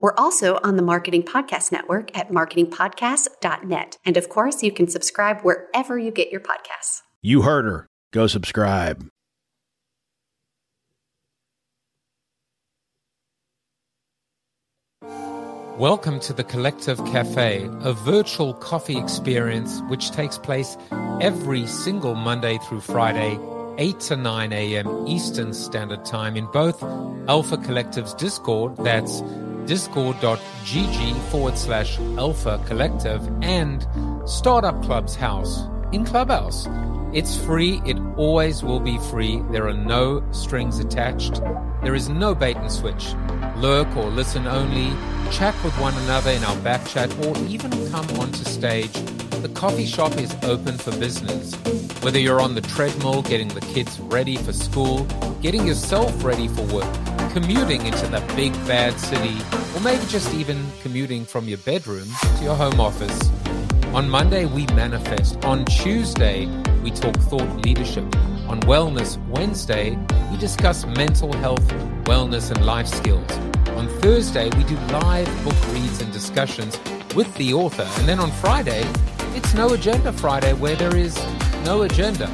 We're also on the Marketing Podcast Network at marketingpodcast.net. And of course, you can subscribe wherever you get your podcasts. You heard her. Go subscribe. Welcome to the Collective Cafe, a virtual coffee experience which takes place every single Monday through Friday, 8 to 9 a.m. Eastern Standard Time in both Alpha Collective's Discord, that's discord.gg forward slash alpha collective and Startup Club's house in Clubhouse. It's free. It always will be free. There are no strings attached. There is no bait and switch. Lurk or listen only. Chat with one another in our back chat or even come onto stage. The coffee shop is open for business. Whether you're on the treadmill getting the kids ready for school, getting yourself ready for work, commuting into the big bad city, or maybe just even commuting from your bedroom to your home office. On Monday, we manifest. On Tuesday, we talk thought leadership. On Wellness Wednesday, we discuss mental health, wellness, and life skills. On Thursday, we do live book reads and discussions with the author. And then on Friday, it's No Agenda Friday, where there is no agenda.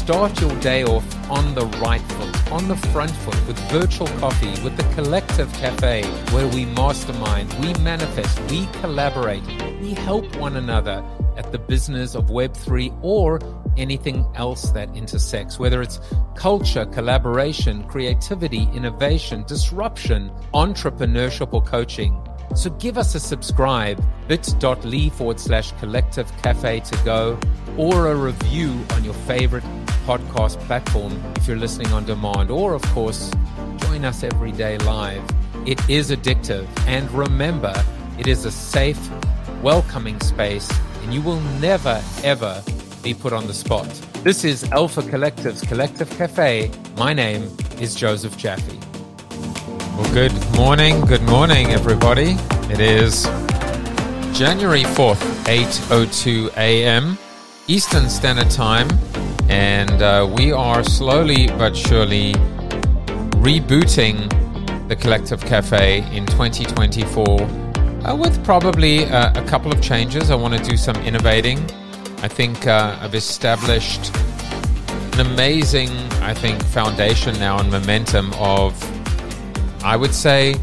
Start your day off on the right foot, on the front foot, with virtual coffee, with the Collective Cafe, where we mastermind, we manifest, we collaborate, we help one another at the business of Web3 or anything else that intersects, whether it's culture, collaboration, creativity, innovation, disruption, entrepreneurship, or coaching. So give us a subscribe, bit.ly forward slash collective cafe to go, or a review on your favorite podcast platform if you're listening on demand, or of course, join us every day live. It is addictive, and remember, it is a safe, welcoming space, and you will never, ever be put on the spot. This is Alpha Collective's Collective Cafe. My name is Joseph Jaffe. Well, good morning, good morning, everybody. It is January 4th, 8.02 a.m. Eastern Standard Time, and uh, we are slowly but surely rebooting the Collective Cafe in 2024 uh, with probably uh, a couple of changes. I want to do some innovating. I think uh, I've established an amazing, I think, foundation now and momentum of, I would say,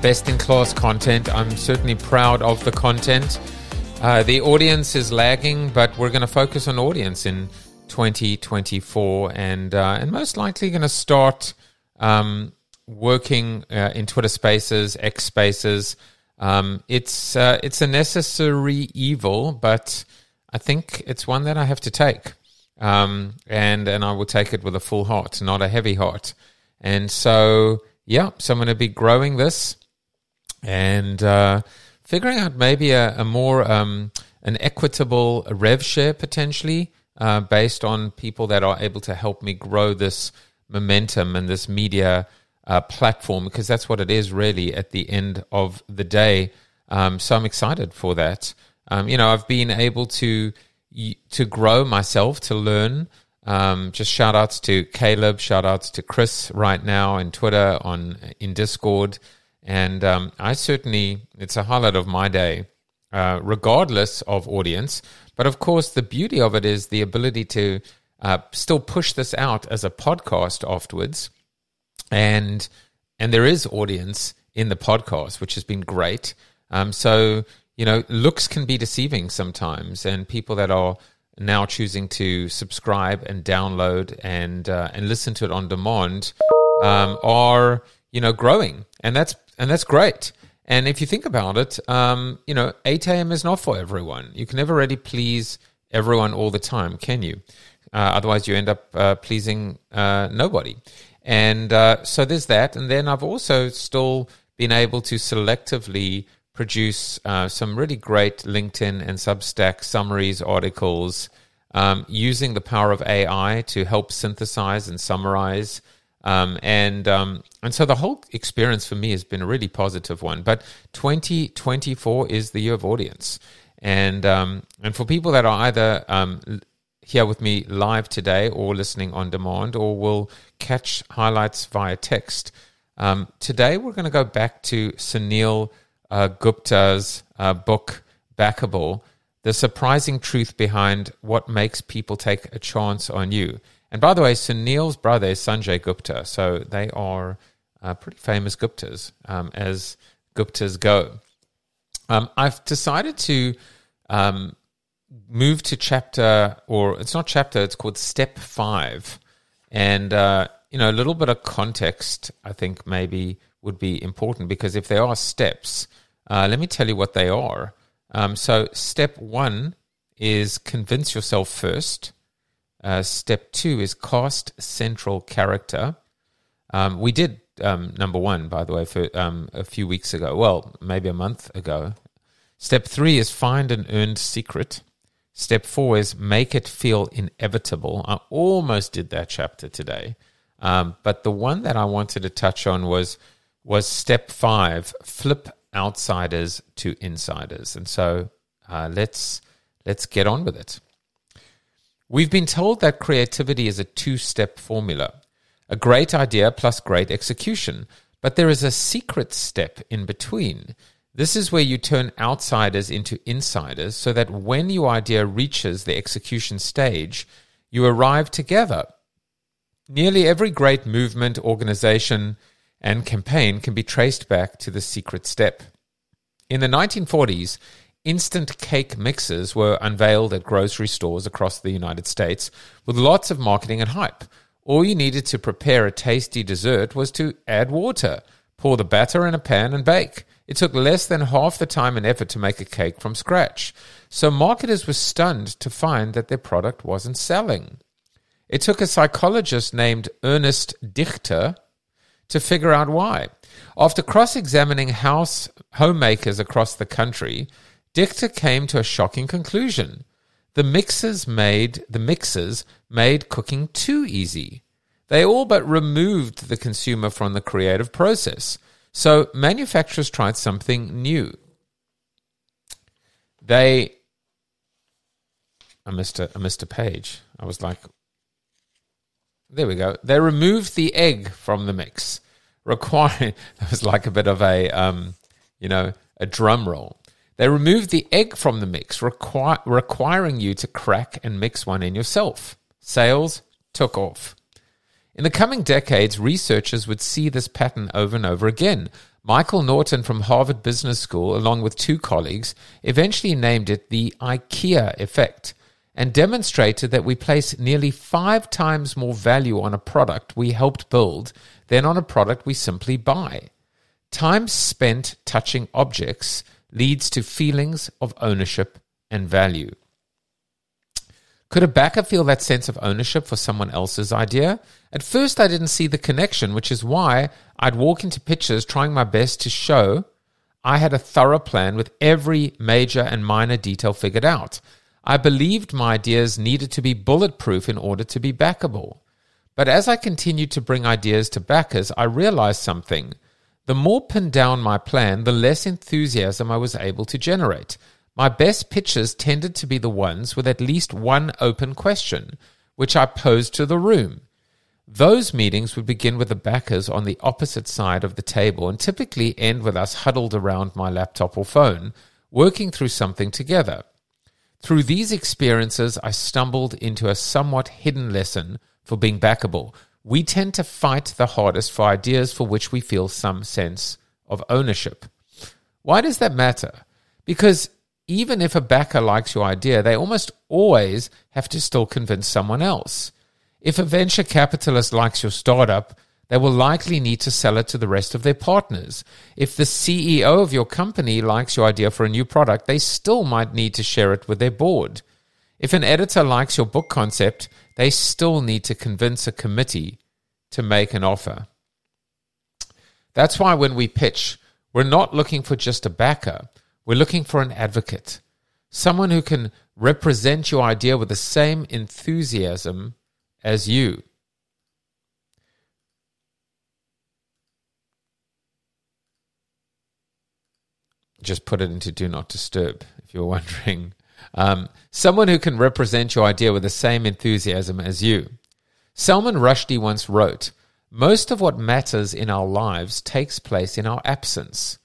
best in class content. I'm certainly proud of the content. Uh, the audience is lagging, but we're going to focus on audience in 2024, and uh, and most likely going to start um, working uh, in Twitter Spaces, X Spaces. Um, it's uh, it's a necessary evil, but I think it's one that I have to take, um, and and I will take it with a full heart, not a heavy heart. And so, yeah, so I'm going to be growing this and uh, figuring out maybe a, a more um, an equitable rev share potentially uh, based on people that are able to help me grow this momentum and this media uh, platform because that's what it is really at the end of the day. Um, so I'm excited for that. Um, you know, I've been able to to grow myself, to learn. Um, just shout outs to Caleb, shout outs to Chris right now in Twitter, on in Discord, and um, I certainly it's a highlight of my day, uh, regardless of audience. But of course, the beauty of it is the ability to uh, still push this out as a podcast afterwards and and there is audience in the podcast, which has been great. Um, so you know, looks can be deceiving sometimes, and people that are now choosing to subscribe and download and uh, and listen to it on demand um, are you know growing, and that's and that's great. And if you think about it, um, you know, 8 a.m. is not for everyone. You can never really please everyone all the time, can you? Uh, otherwise, you end up uh, pleasing uh, nobody. And uh, so there's that. And then I've also still been able to selectively produce uh, some really great LinkedIn and Substack summaries, articles, um, using the power of AI to help synthesize and summarize. Um, and um, and so the whole experience for me has been a really positive one. But 2024 is the year of audience, and um, and for people that are either um, here with me live today or listening on demand, or will catch highlights via text. Um, today we're going to go back to Suneel uh, Gupta's uh, book Backable the surprising truth behind what makes people take a chance on you. And by the way, Suneel's brother is Sanjay Gupta, so they are uh, pretty famous Guptas um, as Guptas go. Um, I've decided to um, move to chapter, or it's not chapter, it's called step five. And, uh, you know, a little bit of context, I think maybe would be important because if there are steps, uh, let me tell you what they are. Um, so, step one is convince yourself first. Uh, step two is cast central character. Um, we did um, number one, by the way, for um, a few weeks ago. Well, maybe a month ago. Step three is find an earned secret. Step four is make it feel inevitable. I almost did that chapter today, um, but the one that I wanted to touch on was was step five: flip outsiders to insiders. And so uh, let's let's get on with it. We've been told that creativity is a two-step formula: a great idea plus great execution. But there is a secret step in between. This is where you turn outsiders into insiders so that when your idea reaches the execution stage, you arrive together. Nearly every great movement, organization, and campaign can be traced back to the secret step. In the 1940s, instant cake mixes were unveiled at grocery stores across the United States with lots of marketing and hype. All you needed to prepare a tasty dessert was to add water, pour the batter in a pan, and bake. It took less than half the time and effort to make a cake from scratch. So marketers were stunned to find that their product wasn't selling. It took a psychologist named Ernest Dichter to figure out why. After cross examining house homemakers across the country, Dichter came to a shocking conclusion. The mixers made the mixers made cooking too easy. They all but removed the consumer from the creative process. So manufacturers tried something new. They uh, I missed a, uh, I missed a page. I was like, there we go. They removed the egg from the mix, requiring that was like a bit of a um, you know a drum roll. They removed the egg from the mix, requiring you to crack and mix one in yourself. Sales took off. In the coming decades, researchers would see this pattern over and over again. Michael Norton from Harvard Business School, along with two colleagues, eventually named it the IKEA effect and demonstrated that we place nearly five times more value on a product we helped build than on a product we simply buy. Time spent touching objects leads to feelings of ownership and value. Could a backer feel that sense of ownership for someone else's idea? At first, I didn't see the connection, which is why I'd walk into pitches trying my best to show I had a thorough plan with every major and minor detail figured out. I believed my ideas needed to be bulletproof in order to be backable. But as I continued to bring ideas to backers, I realized something. The more pinned down my plan, the less enthusiasm I was able to generate. My best pitches tended to be the ones with at least one open question, which I posed to the room. Those meetings would begin with the backers on the opposite side of the table and typically end with us huddled around my laptop or phone, working through something together. Through these experiences, I stumbled into a somewhat hidden lesson for being backable. We tend to fight the hardest for ideas for which we feel some sense of ownership. Why does that matter? Because even if a backer likes your idea, they almost always have to still convince someone else. If a venture capitalist likes your startup, they will likely need to sell it to the rest of their partners. If the CEO of your company likes your idea for a new product, they still might need to share it with their board. If an editor likes your book concept, they still need to convince a committee to make an offer. That's why when we pitch, We're not looking for just a backer. We're looking for an advocate, someone who can represent your idea with the same enthusiasm as you. Just put it into do not disturb if you're wondering. Um, someone who can represent your idea with the same enthusiasm as you. Salman Rushdie once wrote Most of what matters in our lives takes place in our absence.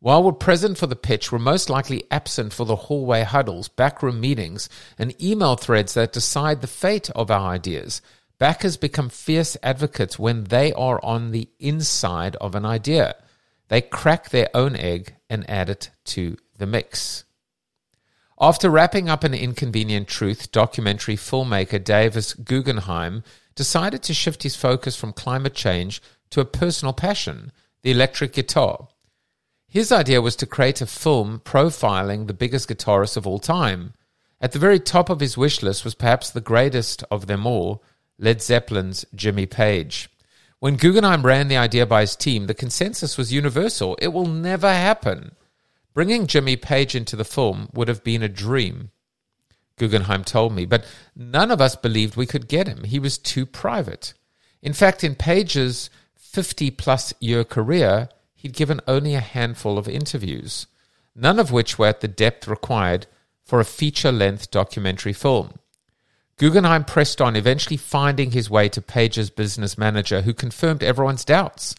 While we're present for the pitch, we're most likely absent for the hallway huddles, backroom meetings, and email threads that decide the fate of our ideas. Backers become fierce advocates when they are on the inside of an idea. They crack their own egg and add it to the mix. After wrapping up an inconvenient truth, documentary filmmaker Davis Guggenheim decided to shift his focus from climate change to a personal passion, the electric guitar. His idea was to create a film profiling the biggest guitarist of all time. At the very top of his wish list was perhaps the greatest of them all, Led Zeppelin's Jimmy Page. When Guggenheim ran the idea by his team, the consensus was universal it will never happen. Bringing Jimmy Page into the film would have been a dream. Guggenheim told me, but none of us believed we could get him. He was too private. In fact, in Page's 50 plus year career, he'd given only a handful of interviews, none of which were at the depth required for a feature length documentary film. Guggenheim pressed on, eventually finding his way to Page's business manager, who confirmed everyone's doubts.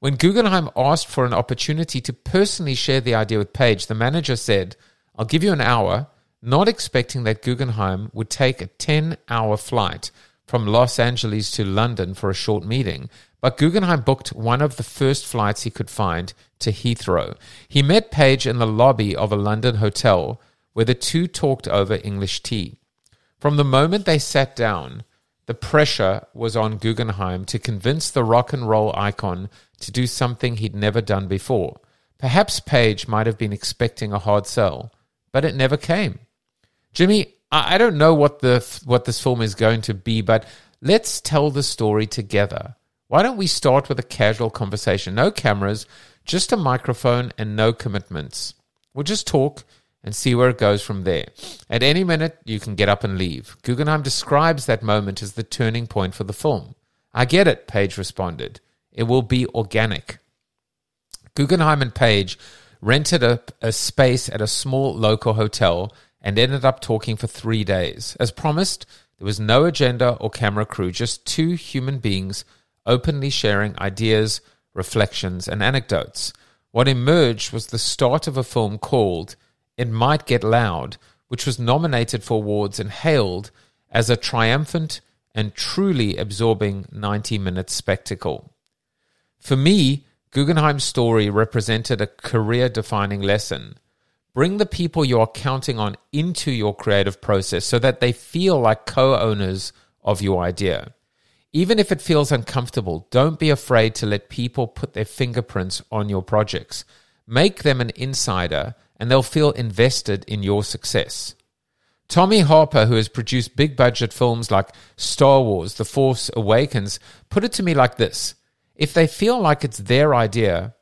When Guggenheim asked for an opportunity to personally share the idea with Page, the manager said, I'll give you an hour not expecting that Guggenheim would take a 10 hour flight from Los Angeles to London for a short meeting. But Guggenheim booked one of the first flights he could find to Heathrow. He met Page in the lobby of a London hotel where the two talked over English tea. From the moment they sat down, the pressure was on Guggenheim to convince the rock and roll icon to do something he'd never done before. Perhaps Page might have been expecting a hard sell, but it never came. Jimmy, I don't know what the what this film is going to be, but let's tell the story together. Why don't we start with a casual conversation? No cameras, just a microphone and no commitments. We'll just talk and see where it goes from there. At any minute, you can get up and leave. Guggenheim describes that moment as the turning point for the film. I get it, Page responded. It will be organic. Guggenheim and Page rented a, a space at a small local hotel and ended up talking for three days. As promised, there was no agenda or camera crew, just two human beings openly sharing ideas, reflections, and anecdotes. What emerged was the start of a film called It Might Get Loud, which was nominated for awards and hailed as a triumphant and truly absorbing 90 minute spectacle. For me, Guggenheim's story represented a career defining lesson. Bring the people you are counting on into your creative process so that they feel like co owners of your idea. Even if it feels uncomfortable, don't be afraid to let people put their fingerprints on your projects. Make them an insider and they'll feel invested in your success. Tommy Harper, who has produced big budget films like Star Wars, The Force Awakens, put it to me like this If they feel like it's their idea,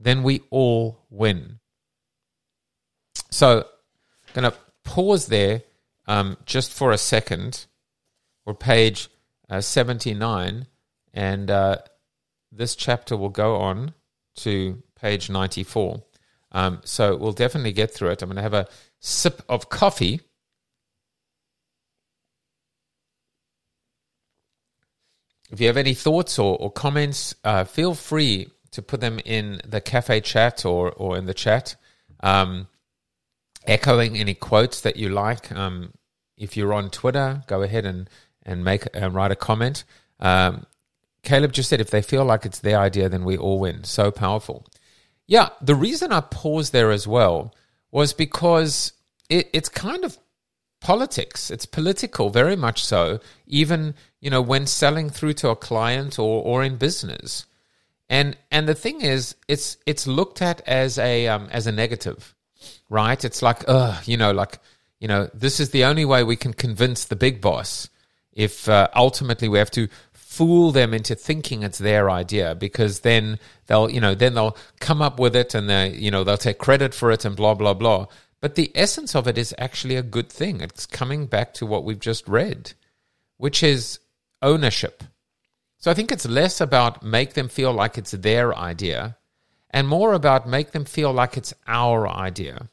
then we all win. So, I'm going to pause there um, just for a second. We're page uh, 79, and uh, this chapter will go on to page 94. Um, so, we'll definitely get through it. I'm going to have a sip of coffee. If you have any thoughts or, or comments, uh, feel free to put them in the cafe chat or, or in the chat. Um, echoing any quotes that you like. Um, if you're on Twitter, go ahead and and make uh, write a comment. Um, Caleb just said if they feel like it's their idea, then we all win. So powerful. Yeah, the reason I paused there as well was because it, it's kind of politics. It's political, very much so. Even you know when selling through to a client or or in business, and and the thing is, it's it's looked at as a um, as a negative right? It's like, uh, you know, like, you know, this is the only way we can convince the big boss. If uh, ultimately we have to fool them into thinking it's their idea because then they'll you know then they'll come up with it and they you know they'll take credit for it and blah blah blah. But the essence of it is actually a good thing. It's coming back to what we've just read which is ownership. So i think it's less about make them feel like it's their idea and more about make them feel like it's our idea.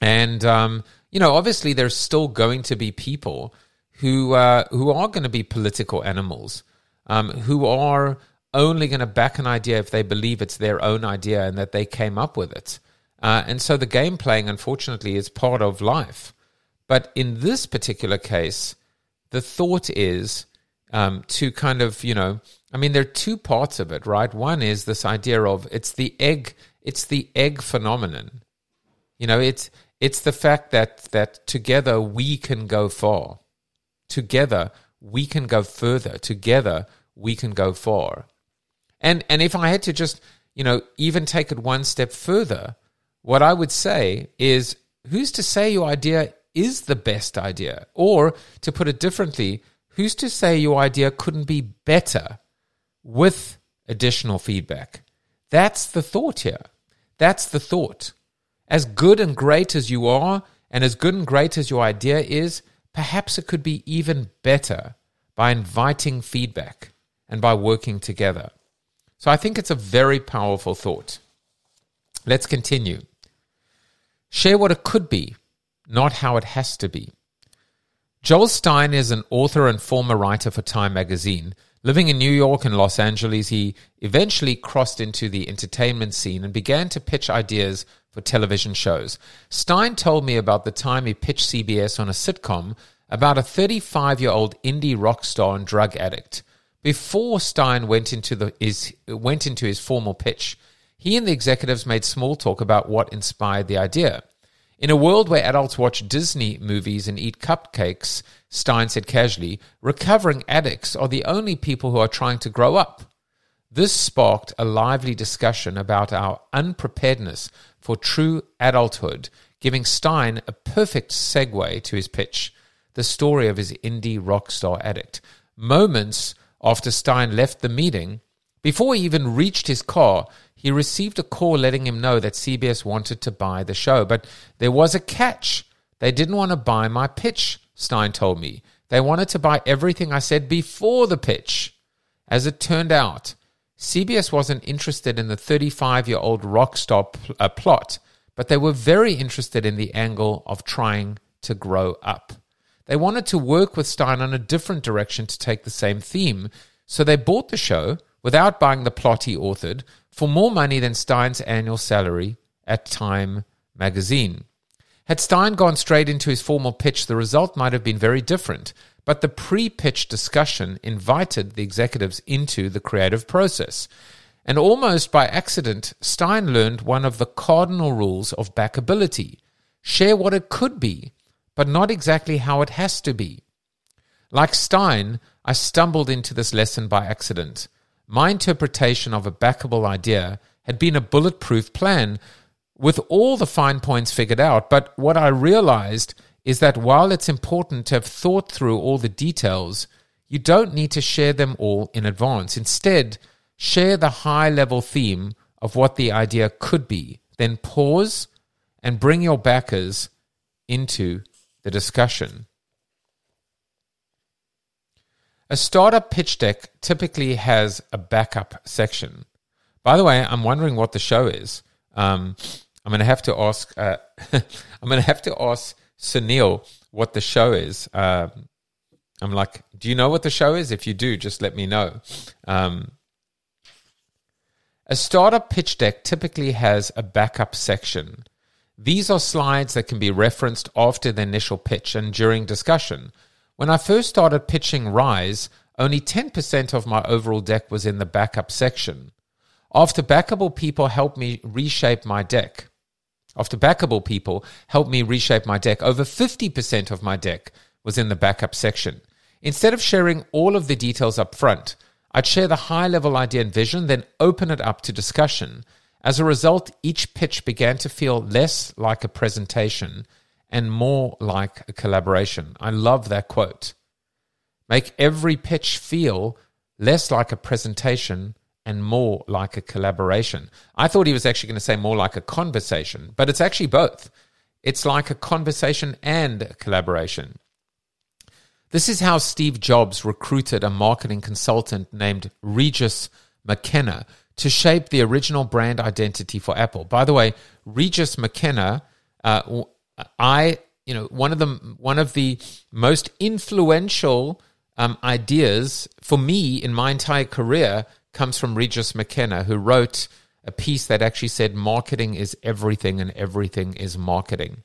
And um, you know obviously there's still going to be people who uh, who are going to be political animals, um, who are only going to back an idea if they believe it's their own idea and that they came up with it. Uh, and so the game playing, unfortunately, is part of life. But in this particular case, the thought is um, to kind of, you know, I mean, there are two parts of it, right? One is this idea of it's the egg, it's the egg phenomenon. You know, it's it's the fact that that together we can go far together we can go further. Together we can go far. And and if I had to just, you know, even take it one step further, what I would say is who's to say your idea is the best idea? Or to put it differently, who's to say your idea couldn't be better with additional feedback? That's the thought here. That's the thought. As good and great as you are, and as good and great as your idea is, perhaps it could be even better by inviting feedback and by working together. So I think it's a very powerful thought. Let's continue. Share what it could be, not how it has to be. Joel Stein is an author and former writer for Time magazine. Living in New York and Los Angeles, he eventually crossed into the entertainment scene and began to pitch ideas for television shows. Stein told me about the time he pitched CBS on a sitcom about a 35 year old indie rock star and drug addict. Before Stein went into, the, his, went into his formal pitch, he and the executives made small talk about what inspired the idea. In a world where adults watch Disney movies and eat cupcakes, Stein said casually, recovering addicts are the only people who are trying to grow up. This sparked a lively discussion about our unpreparedness for true adulthood, giving Stein a perfect segue to his pitch the story of his indie rock star addict. Moments after Stein left the meeting, before he even reached his car, he received a call letting him know that CBS wanted to buy the show. But there was a catch. They didn't want to buy my pitch, Stein told me. They wanted to buy everything I said before the pitch. As it turned out, CBS wasn't interested in the 35 year old rock star pl- uh, plot, but they were very interested in the angle of trying to grow up. They wanted to work with Stein on a different direction to take the same theme, so they bought the show without buying the plot he authored for more money than Stein's annual salary at Time magazine. Had Stein gone straight into his formal pitch, the result might have been very different. But the pre pitch discussion invited the executives into the creative process. And almost by accident, Stein learned one of the cardinal rules of backability share what it could be, but not exactly how it has to be. Like Stein, I stumbled into this lesson by accident. My interpretation of a backable idea had been a bulletproof plan with all the fine points figured out, but what I realized is that while it's important to have thought through all the details, you don't need to share them all in advance. Instead, share the high level theme of what the idea could be. Then pause and bring your backers into the discussion. A startup pitch deck typically has a backup section. By the way, I'm wondering what the show is. Um, I'm going to have to ask. Uh, I'm going to have to ask Suneel what the show is. Um, I'm like, do you know what the show is? If you do, just let me know. Um, a startup pitch deck typically has a backup section. These are slides that can be referenced after the initial pitch and during discussion. When I first started pitching Rise, only 10% of my overall deck was in the backup section. After backable people helped me reshape my deck, after backable people helped me reshape my deck, over 50% of my deck was in the backup section. Instead of sharing all of the details up front, I'd share the high level idea and vision, then open it up to discussion. As a result, each pitch began to feel less like a presentation and more like a collaboration. I love that quote. make every pitch feel less like a presentation and more like a collaboration. I thought he was actually going to say more like a conversation, but it's actually both. It's like a conversation and a collaboration. This is how Steve Jobs recruited a marketing consultant named Regis McKenna to shape the original brand identity for Apple. By the way, Regis McKenna, uh, I, you know, one of the one of the most influential um, ideas for me in my entire career comes from Regis McKenna, who wrote a piece that actually said marketing is everything and everything is marketing.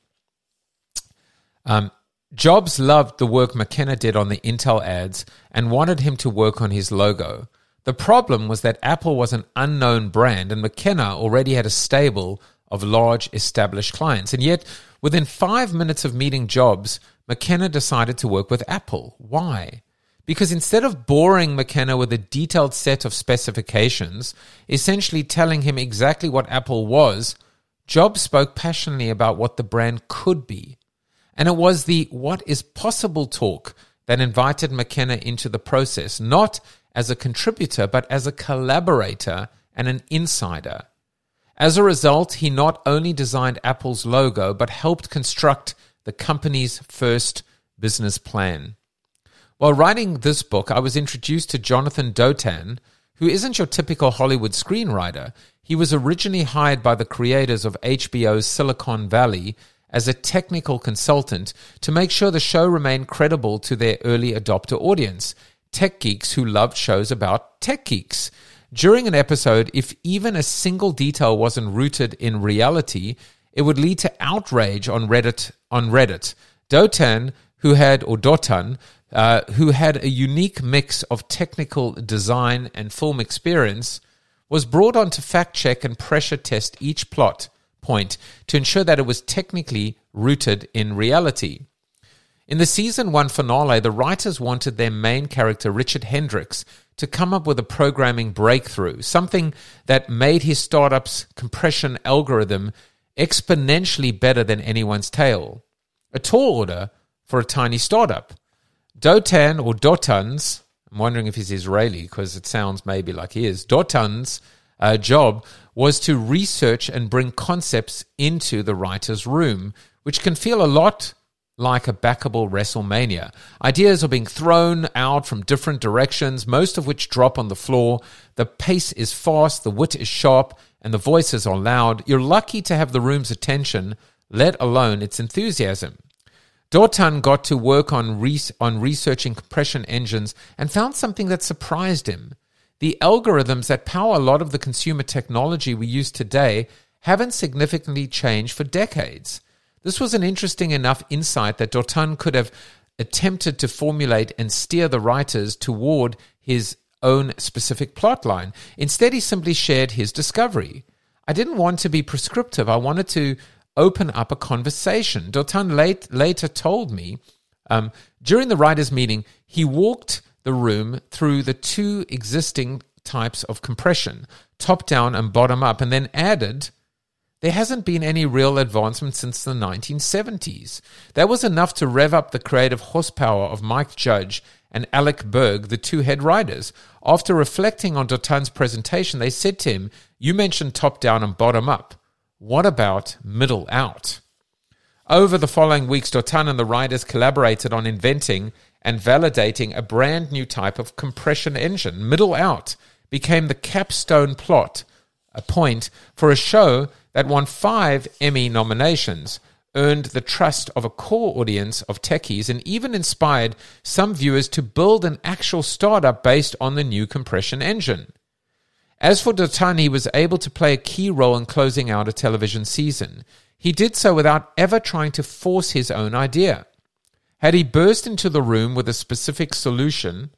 Um, Jobs loved the work McKenna did on the Intel ads and wanted him to work on his logo. The problem was that Apple was an unknown brand and McKenna already had a stable of large established clients. And yet, within five minutes of meeting Jobs, McKenna decided to work with Apple. Why? Because instead of boring McKenna with a detailed set of specifications, essentially telling him exactly what Apple was, Jobs spoke passionately about what the brand could be. And it was the what is possible talk that invited McKenna into the process, not as a contributor, but as a collaborator and an insider. As a result, he not only designed Apple's logo, but helped construct the company's first business plan. While writing this book, I was introduced to Jonathan Dotan, who isn't your typical Hollywood screenwriter. He was originally hired by the creators of HBO's Silicon Valley as a technical consultant to make sure the show remained credible to their early adopter audience, tech geeks who loved shows about tech geeks. During an episode, if even a single detail wasn't rooted in reality, it would lead to outrage on Reddit. On Reddit, Dotan, who had or Dotan, uh, who had a unique mix of technical design and film experience, was brought on to fact check and pressure test each plot point to ensure that it was technically rooted in reality. In the season one finale, the writers wanted their main character, Richard Hendricks, to come up with a programming breakthrough, something that made his startup's compression algorithm exponentially better than anyone's tail. A tall order for a tiny startup. Dotan or Dotans, I'm wondering if he's Israeli because it sounds maybe like he is, Dotan's uh, job was to research and bring concepts into the writer's room, which can feel a lot like a backable WrestleMania. Ideas are being thrown out from different directions, most of which drop on the floor. The pace is fast, the wit is sharp, and the voices are loud. You're lucky to have the room's attention, let alone its enthusiasm. Dotan got to work on, on researching compression engines and found something that surprised him. The algorithms that power a lot of the consumer technology we use today haven't significantly changed for decades. This was an interesting enough insight that Dotan could have attempted to formulate and steer the writers toward his own specific plotline. Instead, he simply shared his discovery. I didn't want to be prescriptive. I wanted to open up a conversation. Dotan late, later told me um, during the writers' meeting, he walked the room through the two existing types of compression, top down and bottom up, and then added there hasn't been any real advancement since the 1970s. That was enough to rev up the creative horsepower of Mike Judge and Alec Berg, the two head writers. After reflecting on Dotan's presentation, they said to him, You mentioned top down and bottom up. What about middle out? Over the following weeks, Dotan and the writers collaborated on inventing and validating a brand new type of compression engine. Middle out became the capstone plot, a point for a show that won five Emmy nominations, earned the trust of a core audience of techies, and even inspired some viewers to build an actual startup based on the new compression engine. As for Dotan, he was able to play a key role in closing out a television season. He did so without ever trying to force his own idea. Had he burst into the room with a specific solution,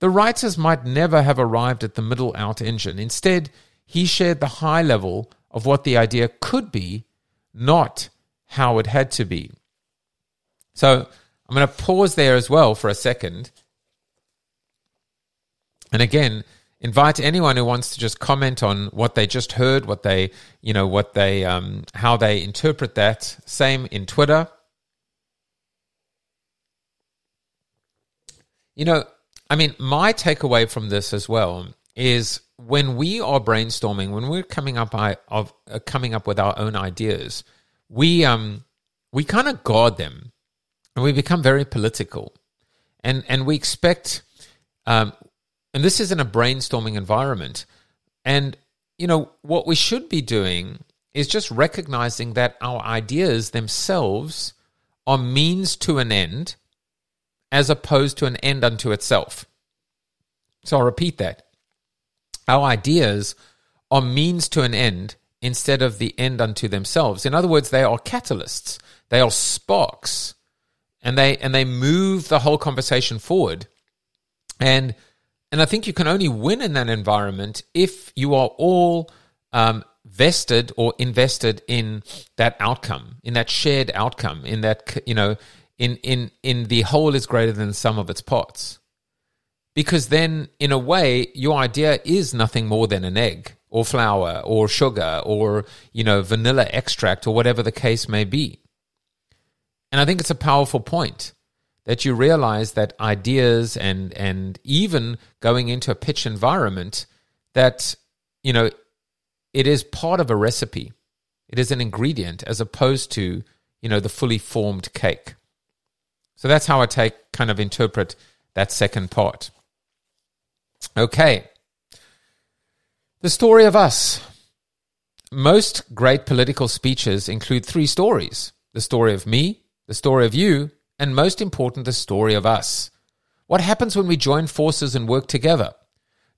the writers might never have arrived at the middle out engine. Instead, he shared the high level of what the idea could be, not how it had to be. So I'm going to pause there as well for a second. And again, invite anyone who wants to just comment on what they just heard, what they, you know, what they, um, how they interpret that. Same in Twitter. you know, I mean, my takeaway from this as well is when we are brainstorming, when we're coming up of uh, coming up with our own ideas, we um we kind of guard them, and we become very political, and and we expect, um, and this is in a brainstorming environment, and you know what we should be doing is just recognizing that our ideas themselves are means to an end, as opposed to an end unto itself. So I'll repeat that our ideas are means to an end instead of the end unto themselves. In other words, they are catalysts, they are sparks, and they and they move the whole conversation forward. And and I think you can only win in that environment if you are all um, vested or invested in that outcome, in that shared outcome, in that you know, in in in the whole is greater than the sum of its parts because then in a way your idea is nothing more than an egg or flour or sugar or you know vanilla extract or whatever the case may be. And i think it's a powerful point that you realize that ideas and and even going into a pitch environment that you know it is part of a recipe. It is an ingredient as opposed to you know the fully formed cake. So that's how i take kind of interpret that second part Okay. The story of us. Most great political speeches include three stories the story of me, the story of you, and most important, the story of us. What happens when we join forces and work together?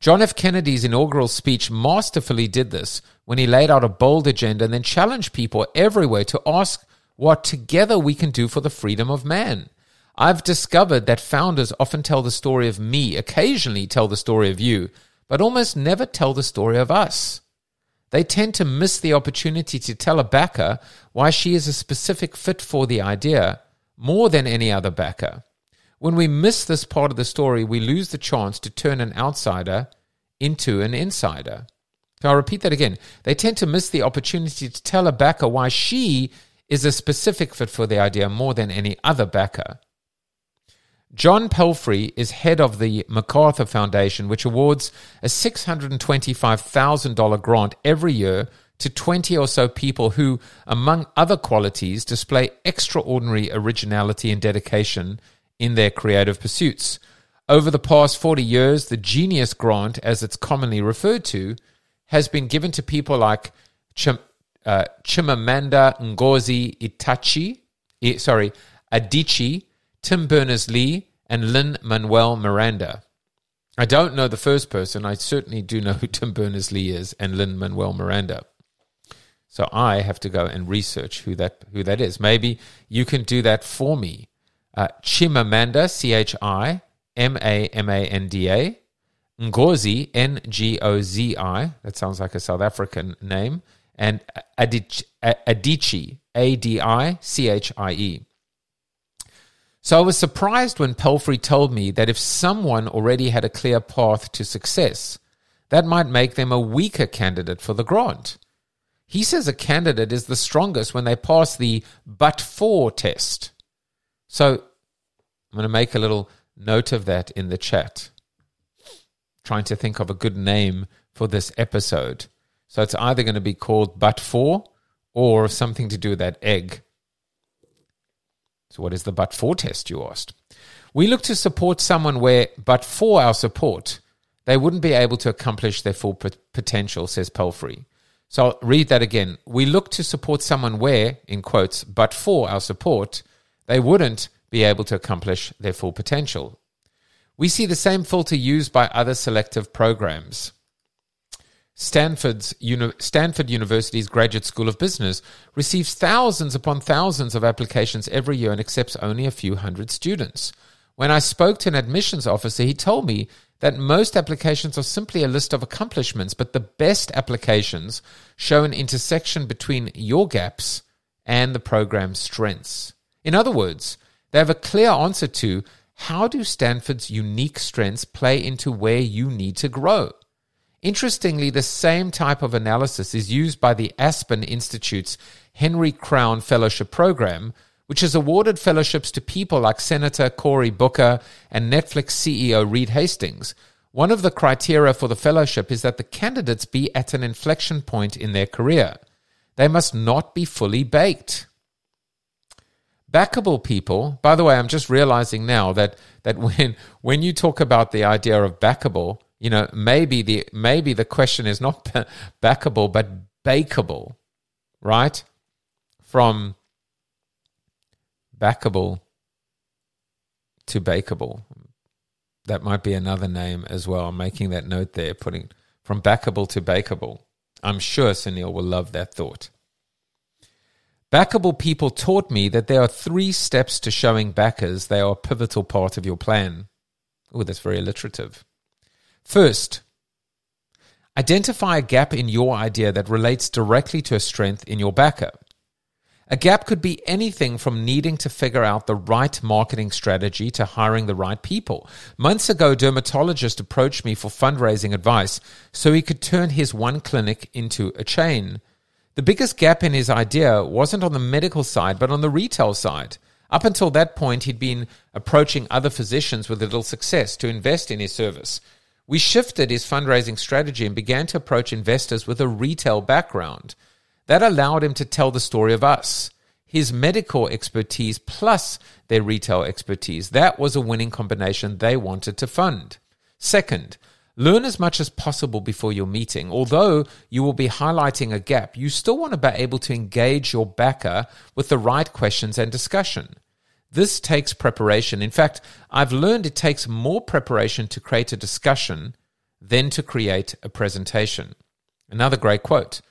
John F. Kennedy's inaugural speech masterfully did this when he laid out a bold agenda and then challenged people everywhere to ask what together we can do for the freedom of man. I've discovered that founders often tell the story of me, occasionally tell the story of you, but almost never tell the story of us. They tend to miss the opportunity to tell a backer why she is a specific fit for the idea more than any other backer. When we miss this part of the story, we lose the chance to turn an outsider into an insider. So I'll repeat that again. They tend to miss the opportunity to tell a backer why she is a specific fit for the idea more than any other backer. John Palfrey is head of the MacArthur Foundation, which awards a $625,000 grant every year to 20 or so people who, among other qualities, display extraordinary originality and dedication in their creative pursuits. Over the past 40 years, the Genius Grant, as it's commonly referred to, has been given to people like Chim, uh, Chimamanda Ngozi Itachi, sorry, Adichie, Tim Berners Lee, and Lin Manuel Miranda. I don't know the first person. I certainly do know who Tim Berners Lee is and Lin Manuel Miranda. So I have to go and research who that who that is. Maybe you can do that for me. Uh, Chimamanda, C H I M A M A N D A, Ngozi, N G O Z I. That sounds like a South African name, and Adichie, A D I C H I E. So I was surprised when Palfrey told me that if someone already had a clear path to success, that might make them a weaker candidate for the grant. He says a candidate is the strongest when they pass the but for test. So I'm going to make a little note of that in the chat. Trying to think of a good name for this episode. So it's either going to be called but for or something to do with that egg. So, what is the but for test, you asked? We look to support someone where, but for our support, they wouldn't be able to accomplish their full potential, says Palfrey. So I'll read that again. We look to support someone where, in quotes, but for our support, they wouldn't be able to accomplish their full potential. We see the same filter used by other selective programs. Stanford's Stanford University's Graduate School of Business receives thousands upon thousands of applications every year and accepts only a few hundred students. When I spoke to an admissions officer, he told me that most applications are simply a list of accomplishments, but the best applications show an intersection between your gaps and the program's strengths. In other words, they have a clear answer to how do Stanford's unique strengths play into where you need to grow? Interestingly, the same type of analysis is used by the Aspen Institute's Henry Crown Fellowship Program, which has awarded fellowships to people like Senator Cory Booker and Netflix CEO Reed Hastings. One of the criteria for the fellowship is that the candidates be at an inflection point in their career. They must not be fully baked. Backable people, by the way, I'm just realizing now that, that when, when you talk about the idea of backable, you know, maybe the, maybe the question is not backable, but bakeable, right? From backable to bakeable. That might be another name as well. I'm making that note there, putting from backable to bakeable. I'm sure Suneel will love that thought. Backable people taught me that there are three steps to showing backers they are a pivotal part of your plan. Oh, that's very alliterative. First, identify a gap in your idea that relates directly to a strength in your backer. A gap could be anything from needing to figure out the right marketing strategy to hiring the right people. Months ago, a dermatologist approached me for fundraising advice so he could turn his one clinic into a chain. The biggest gap in his idea wasn't on the medical side, but on the retail side. Up until that point, he'd been approaching other physicians with little success to invest in his service. We shifted his fundraising strategy and began to approach investors with a retail background. That allowed him to tell the story of us, his medical expertise plus their retail expertise. That was a winning combination they wanted to fund. Second, learn as much as possible before your meeting. Although you will be highlighting a gap, you still want to be able to engage your backer with the right questions and discussion. This takes preparation. In fact, I've learned it takes more preparation to create a discussion than to create a presentation. Another great quote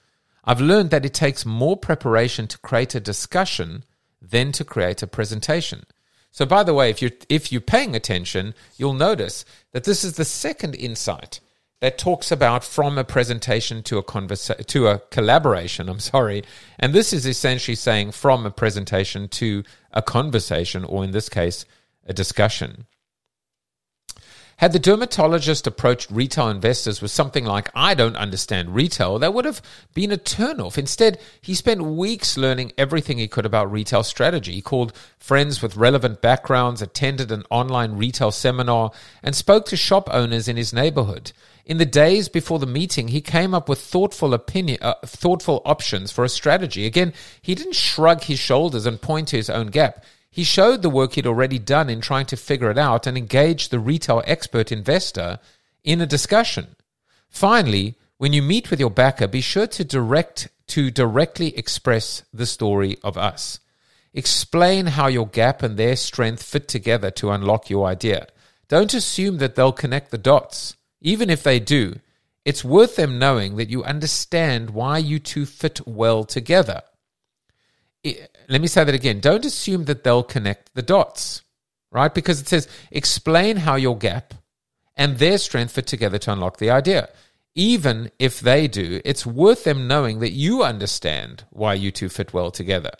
I've learned that it takes more preparation to create a discussion than to create a presentation. So, by the way, if you're, if you're paying attention, you'll notice that this is the second insight that talks about from a presentation to a conversa- to a collaboration. I'm sorry, and this is essentially saying from a presentation to a conversation, or in this case, a discussion. Had the dermatologist approached retail investors with something like, I don't understand retail, that would have been a turnoff. Instead, he spent weeks learning everything he could about retail strategy. He called friends with relevant backgrounds, attended an online retail seminar, and spoke to shop owners in his neighborhood. In the days before the meeting, he came up with thoughtful opinion, uh, thoughtful options for a strategy. Again, he didn't shrug his shoulders and point to his own gap. He showed the work he'd already done in trying to figure it out and engaged the retail expert investor in a discussion. Finally, when you meet with your backer, be sure to direct to directly express the story of us. Explain how your gap and their strength fit together to unlock your idea. Don't assume that they'll connect the dots. Even if they do, it's worth them knowing that you understand why you two fit well together let me say that again. Don't assume that they'll connect the dots, right? Because it says explain how your gap and their strength fit together to unlock the idea. Even if they do, it's worth them knowing that you understand why you two fit well together.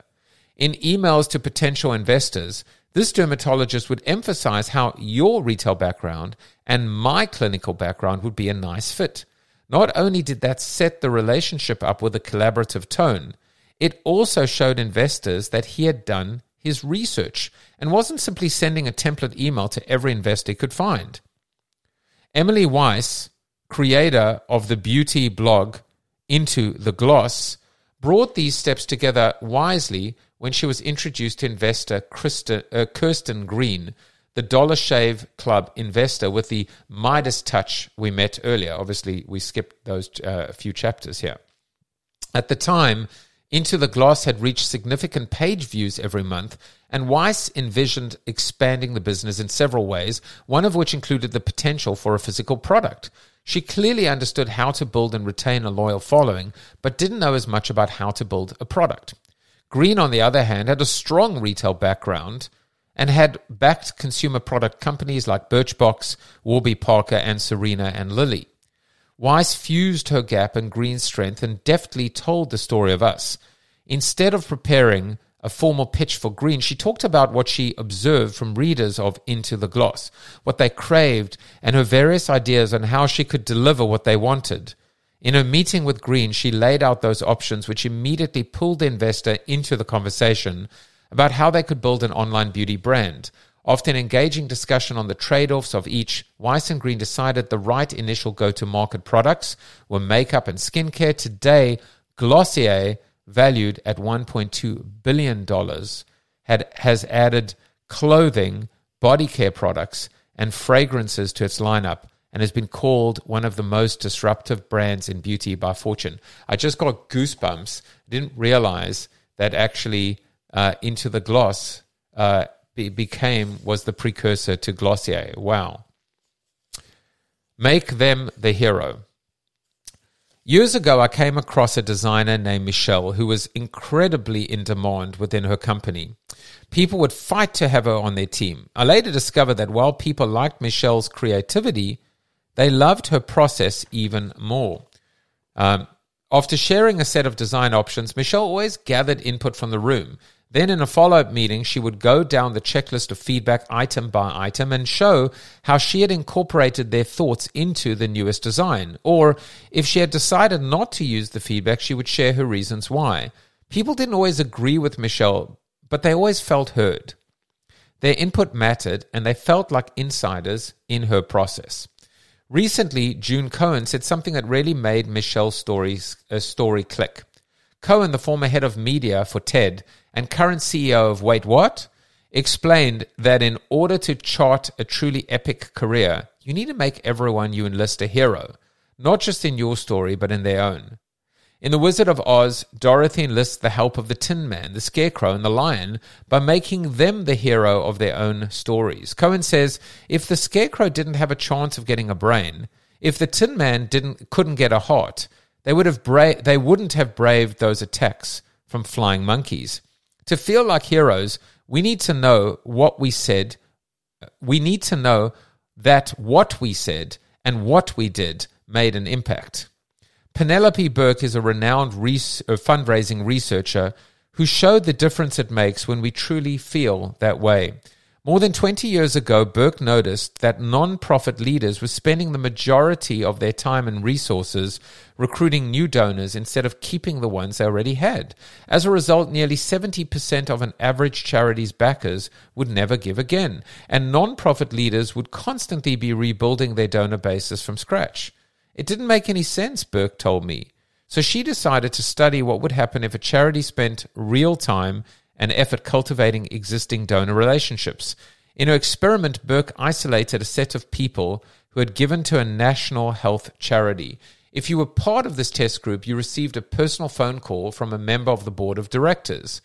In emails to potential investors, this dermatologist would emphasize how your retail background and my clinical background would be a nice fit. Not only did that set the relationship up with a collaborative tone, it also showed investors that he had done his research and wasn't simply sending a template email to every investor he could find. Emily Weiss, creator of the beauty blog Into the Gloss, brought these steps together wisely when she was introduced to investor uh, Kirsten Green, the Dollar Shave Club investor with the Midas touch we met earlier. Obviously, we skipped those uh, few chapters here. At the time, into the Gloss had reached significant page views every month, and Weiss envisioned expanding the business in several ways, one of which included the potential for a physical product. She clearly understood how to build and retain a loyal following, but didn't know as much about how to build a product. Green, on the other hand, had a strong retail background and had backed consumer product companies like Birchbox, Warby Parker, and Serena and Lily. Weiss fused her gap and Green's strength and deftly told the story of us. Instead of preparing a formal pitch for Green, she talked about what she observed from readers of Into the Gloss, what they craved, and her various ideas on how she could deliver what they wanted. In her meeting with Green, she laid out those options, which immediately pulled the investor into the conversation, about how they could build an online beauty brand. After an engaging discussion on the trade offs of each, Weiss and Green decided the right initial go to market products were makeup and skincare. Today, Glossier, valued at $1.2 billion, had, has added clothing, body care products, and fragrances to its lineup and has been called one of the most disruptive brands in beauty by Fortune. I just got goosebumps. Didn't realize that actually uh, Into the Gloss uh, be, became was the precursor to Glossier. Wow. Make them the hero. Years ago, I came across a designer named Michelle who was incredibly in demand within her company. People would fight to have her on their team. I later discovered that while people liked Michelle's creativity, they loved her process even more. Um, after sharing a set of design options, Michelle always gathered input from the room then, in a follow up meeting, she would go down the checklist of feedback item by item and show how she had incorporated their thoughts into the newest design. Or if she had decided not to use the feedback, she would share her reasons why. People didn't always agree with Michelle, but they always felt heard. Their input mattered, and they felt like insiders in her process. Recently, June Cohen said something that really made Michelle's stories, uh, story click. Cohen, the former head of media for TED and current CEO of Wait What, explained that in order to chart a truly epic career, you need to make everyone you enlist a hero, not just in your story, but in their own. In The Wizard of Oz, Dorothy enlists the help of the Tin Man, the Scarecrow, and the Lion by making them the hero of their own stories. Cohen says if the Scarecrow didn't have a chance of getting a brain, if the Tin Man didn't couldn't get a heart, they would have bra- they wouldn't have braved those attacks from flying monkeys. To feel like heroes, we need to know what we said. We need to know that what we said and what we did made an impact. Penelope Burk is a renowned res- uh, fundraising researcher who showed the difference it makes when we truly feel that way. More than 20 years ago, Burk noticed that non-profit leaders were spending the majority of their time and resources recruiting new donors instead of keeping the ones they already had. As a result, nearly 70% of an average charity's backers would never give again, and non-profit leaders would constantly be rebuilding their donor bases from scratch. It didn't make any sense, Burk told me. So she decided to study what would happen if a charity spent real time and effort cultivating existing donor relationships. In her experiment, Burk isolated a set of people who had given to a national health charity. If you were part of this test group, you received a personal phone call from a member of the board of directors.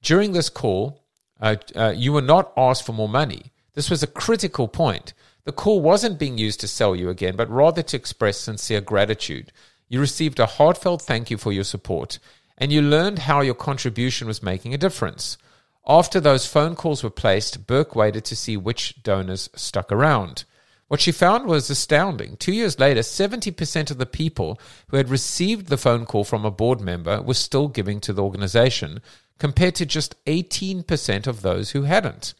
During this call, uh, uh, you were not asked for more money. This was a critical point. The call wasn't being used to sell you again, but rather to express sincere gratitude. You received a heartfelt thank you for your support and you learned how your contribution was making a difference. After those phone calls were placed, Burk waited to see which donors stuck around. What she found was astounding. Two years later, 70% of the people who had received the phone call from a board member were still giving to the organization, compared to just 18% of those who hadn't.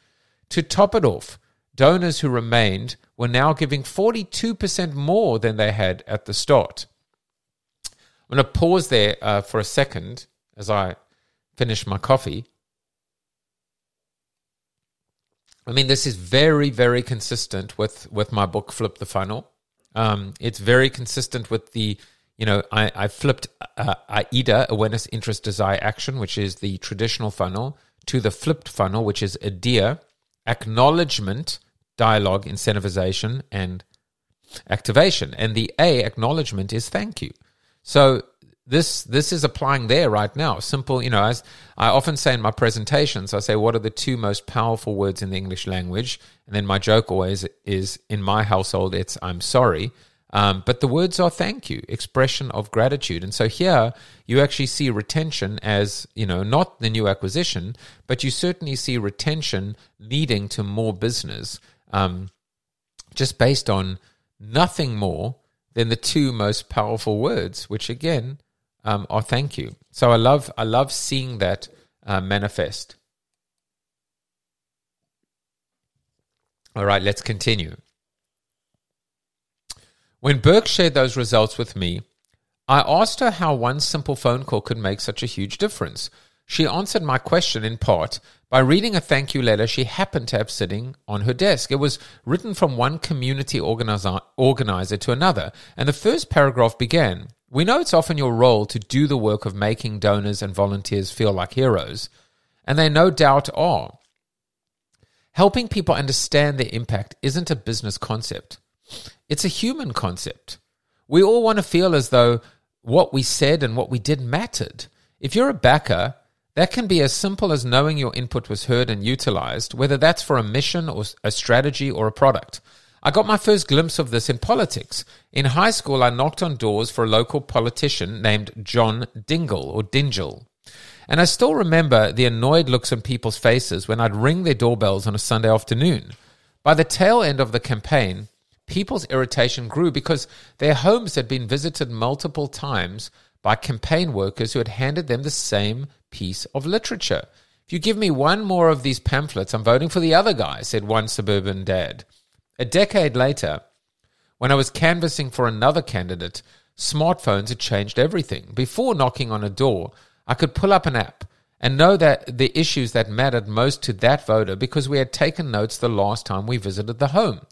To top it off, donors who remained were now giving 42% more than they had at the start. I'm going to pause there uh, for a second as I finish my coffee. I mean, this is very, very consistent with with my book, Flip the Funnel. Um, it's very consistent with the, you know, I, I flipped uh, AIDA, Awareness, Interest, Desire, Action, which is the traditional funnel, to the flipped funnel, which is ADIA, Acknowledgement, Dialogue, Incentivization, and Activation. And the A, Acknowledgement, is thank you. So this this is applying there right now. Simple, you know, as I often say in my presentations, I say, what are the two most powerful words in the English language? And then my joke always is, in my household, it's I'm sorry. Um, but the words are thank you, expression of gratitude. And so here you actually see retention as, you know, not the new acquisition, but you certainly see retention leading to more business um, just based on nothing more than the two most powerful words, which again um, are thank you. So I love I love seeing that uh, manifest. All right, let's continue. When Burk shared those results with me, I asked her how one simple phone call could make such a huge difference. She answered my question in part by reading a thank you letter she happened to have sitting on her desk. It was written from one community organizer, organizer to another, and the first paragraph began We know it's often your role to do the work of making donors and volunteers feel like heroes, and they no doubt are. Helping people understand their impact isn't a business concept, it's a human concept. We all want to feel as though what we said and what we did mattered. If you're a backer, that can be as simple as knowing your input was heard and utilized, whether that's for a mission or a strategy or a product. I got my first glimpse of this in politics. In high school, I knocked on doors for a local politician named John Dingell or Dingle. And I still remember the annoyed looks on people's faces when I'd ring their doorbells on a Sunday afternoon. By the tail end of the campaign, people's irritation grew because their homes had been visited multiple times by campaign workers who had handed them the same piece of literature. If you give me one more of these pamphlets, I'm voting for the other guy, said one suburban dad. A decade later, when I was canvassing for another candidate, smartphones had changed everything. Before knocking on a door, I could pull up an app and know that the issues that mattered most to that voter because we had taken notes the last time we visited the home.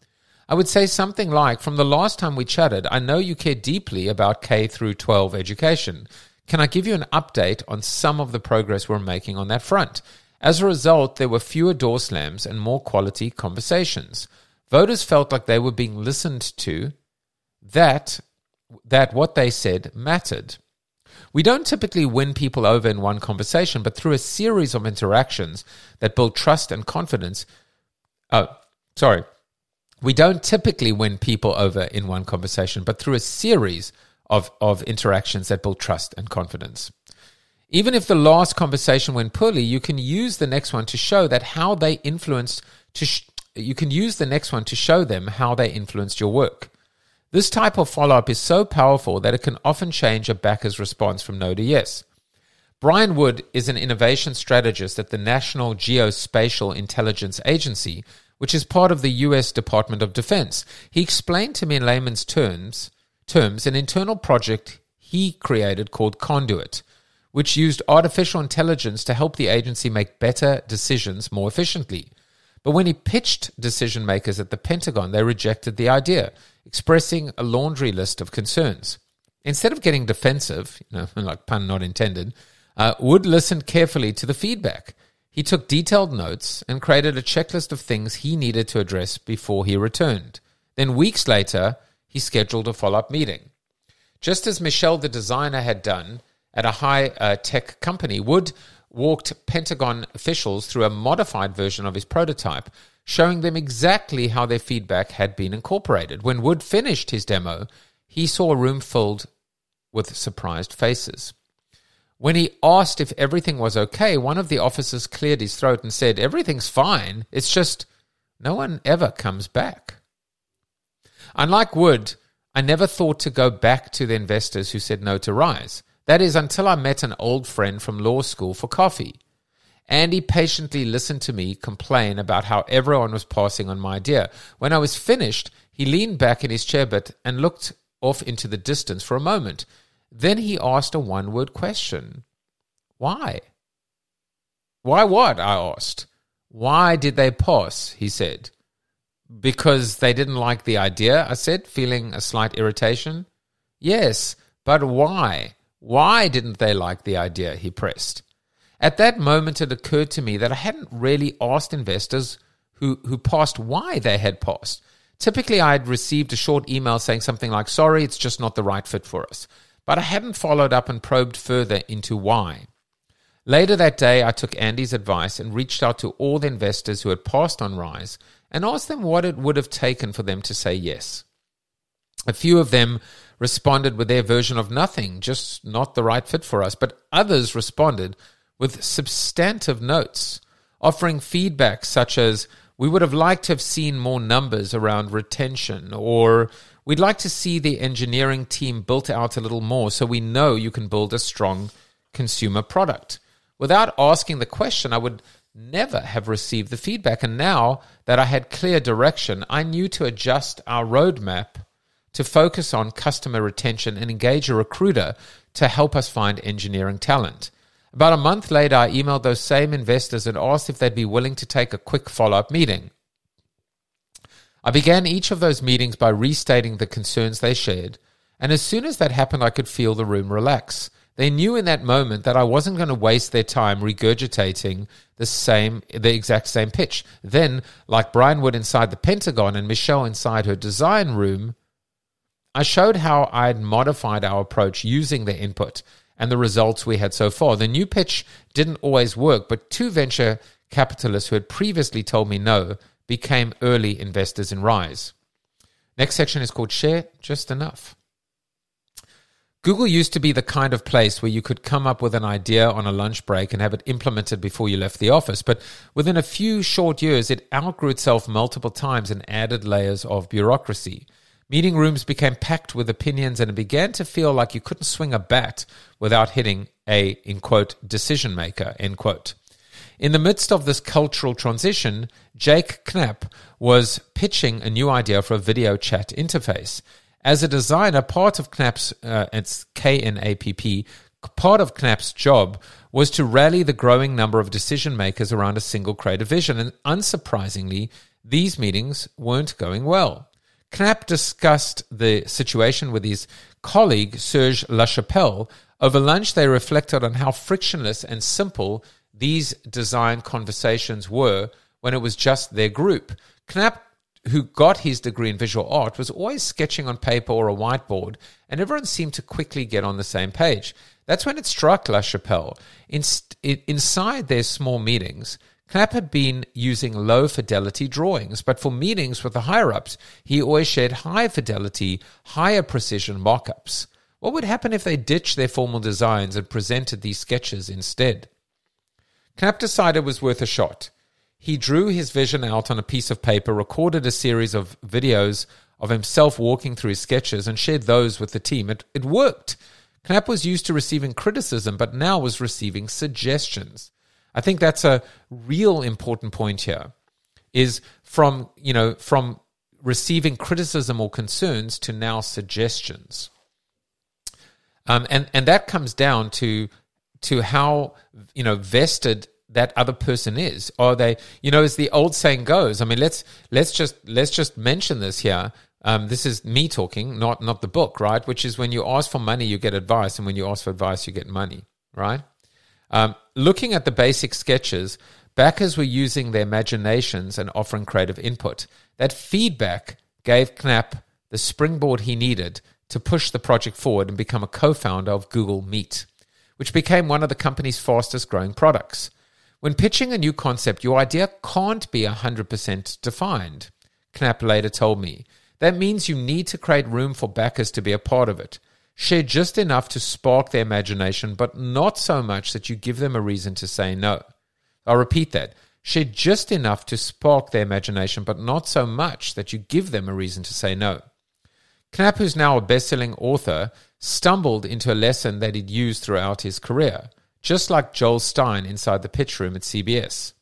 I would say something like, from the last time we chatted, I know you care deeply about K through 12 education. Can I give you an update on some of the progress we're making on that front? As a result, there were fewer door slams and more quality conversations. Voters felt like they were being listened to, that, that what they said mattered. We don't typically win people over in one conversation, but through a series of interactions that build trust and confidence. Oh, sorry. We don't typically win people over in one conversation, but through a series of, of interactions that build trust and confidence. Even if the last conversation went poorly, you can use the next one to show that how they influenced to sh- you can use the next one to show them how they influenced your work. This type of follow up is so powerful that it can often change a backer's response from no to yes. Brian Wood is an innovation strategist at the National Geospatial Intelligence Agency, which is part of the US Department of Defense. He explained to me in layman's terms, terms an internal project he created called Conduit, which used artificial intelligence to help the agency make better decisions more efficiently. But when he pitched decision makers at the Pentagon, they rejected the idea, expressing a laundry list of concerns. Instead of getting defensive, you know, like pun not intended, uh, Wood listened carefully to the feedback. He took detailed notes and created a checklist of things he needed to address before he returned. Then, weeks later, he scheduled a follow up meeting. Just as Michelle, the designer, had done at a high uh, tech company, Wood walked Pentagon officials through a modified version of his prototype, showing them exactly how their feedback had been incorporated. When Wood finished his demo, he saw a room filled with surprised faces. When he asked if everything was okay, one of the officers cleared his throat and said, Everything's fine. It's just no one ever comes back. Unlike Wood, I never thought to go back to the investors who said no to Rise. That is until I met an old friend from law school for coffee. Andy patiently listened to me complain about how everyone was passing on my idea. When I was finished, he leaned back in his chair bit and looked off into the distance for a moment. Then he asked a one word question Why? Why what? I asked. Why did they pass? He said. Because they didn't like the idea, I said, feeling a slight irritation. Yes, but why? Why didn't they like the idea? He pressed. At that moment, it occurred to me that I hadn't really asked investors who, who passed why they had passed. Typically, I had received a short email saying something like, Sorry, it's just not the right fit for us but I hadn't followed up and probed further into why. Later that day, I took Andy's advice and reached out to all the investors who had passed on Rise and asked them what it would have taken for them to say yes. A few of them responded with their version of nothing, just not the right fit for us, but others responded with substantive notes, offering feedback such as, we would have liked to have seen more numbers around retention, or We'd like to see the engineering team built out a little more so we know you can build a strong consumer product. Without asking the question, I would never have received the feedback. And now that I had clear direction, I knew to adjust our roadmap to focus on customer retention and engage a recruiter to help us find engineering talent. About a month later, I emailed those same investors and asked if they'd be willing to take a quick follow up meeting. I began each of those meetings by restating the concerns they shared, and as soon as that happened, I could feel the room relax. They knew in that moment that I wasn't going to waste their time regurgitating the same, the exact same pitch. Then, like Brian Wood inside the Pentagon and Michelle inside her design room, I showed how I'd modified our approach using their input and the results we had so far. The new pitch didn't always work, but two venture capitalists who had previously told me no became early investors in Rise. Next section is called Share Just Enough. Google used to be the kind of place where you could come up with an idea on a lunch break and have it implemented before you left the office. But within a few short years, it outgrew itself multiple times and added layers of bureaucracy. Meeting rooms became packed with opinions and it began to feel like you couldn't swing a bat without hitting a, in quote, decision maker, end quote. In the midst of this cultural transition, Jake Knapp was pitching a new idea for a video chat interface. As a designer, part of Knapp's, uh, it's K-N-A-P-P, part of Knapp's job was to rally the growing number of decision makers around a single creative vision. And unsurprisingly, these meetings weren't going well. Knapp discussed the situation with his colleague, Serge Lachapelle. Over lunch, they reflected on how frictionless and simple these design conversations were when it was just their group. Knapp who got his degree in visual art, was always sketching on paper or a whiteboard, and everyone seemed to quickly get on the same page. That's when it struck Lachapelle. In, inside their small meetings, Knapp had been using low fidelity drawings, but for meetings with the higher ups, he always shared high fidelity, higher precision mock ups. What would happen if they ditched their formal designs and presented these sketches instead? Knapp decided it was worth a shot. He drew his vision out on a piece of paper, recorded a series of videos of himself walking through his sketches, and shared those with the team. It, it worked. Knapp was used to receiving criticism, but now was receiving suggestions. I think that's a real important point here. Is from you know from receiving criticism or concerns to now suggestions, um, and and that comes down to to how you know vested that other person is? Are they you know as the old saying goes i mean let's let's just let's just mention this here. Um, this is me talking not not the book right? Which is when you ask for money you get advice and when you ask for advice you get money right? Um, looking at the basic sketches backers were using their imaginations and offering creative input. That feedback gave knapp the springboard he needed to push the project forward and become a co-founder of google meet which became one of the company's fastest growing products when pitching a new concept, your idea can't be 100% defined, Knapp later told me. That means you need to create room for backers to be a part of it. Share just enough to spark their imagination, but not so much that you give them a reason to say no. I'll repeat that. Share just enough to spark their imagination, but not so much that you give them a reason to say no. Knapp, who's now a best selling author, stumbled into a lesson that he'd used throughout his career just like Joel Stein inside the pitch room at CBS.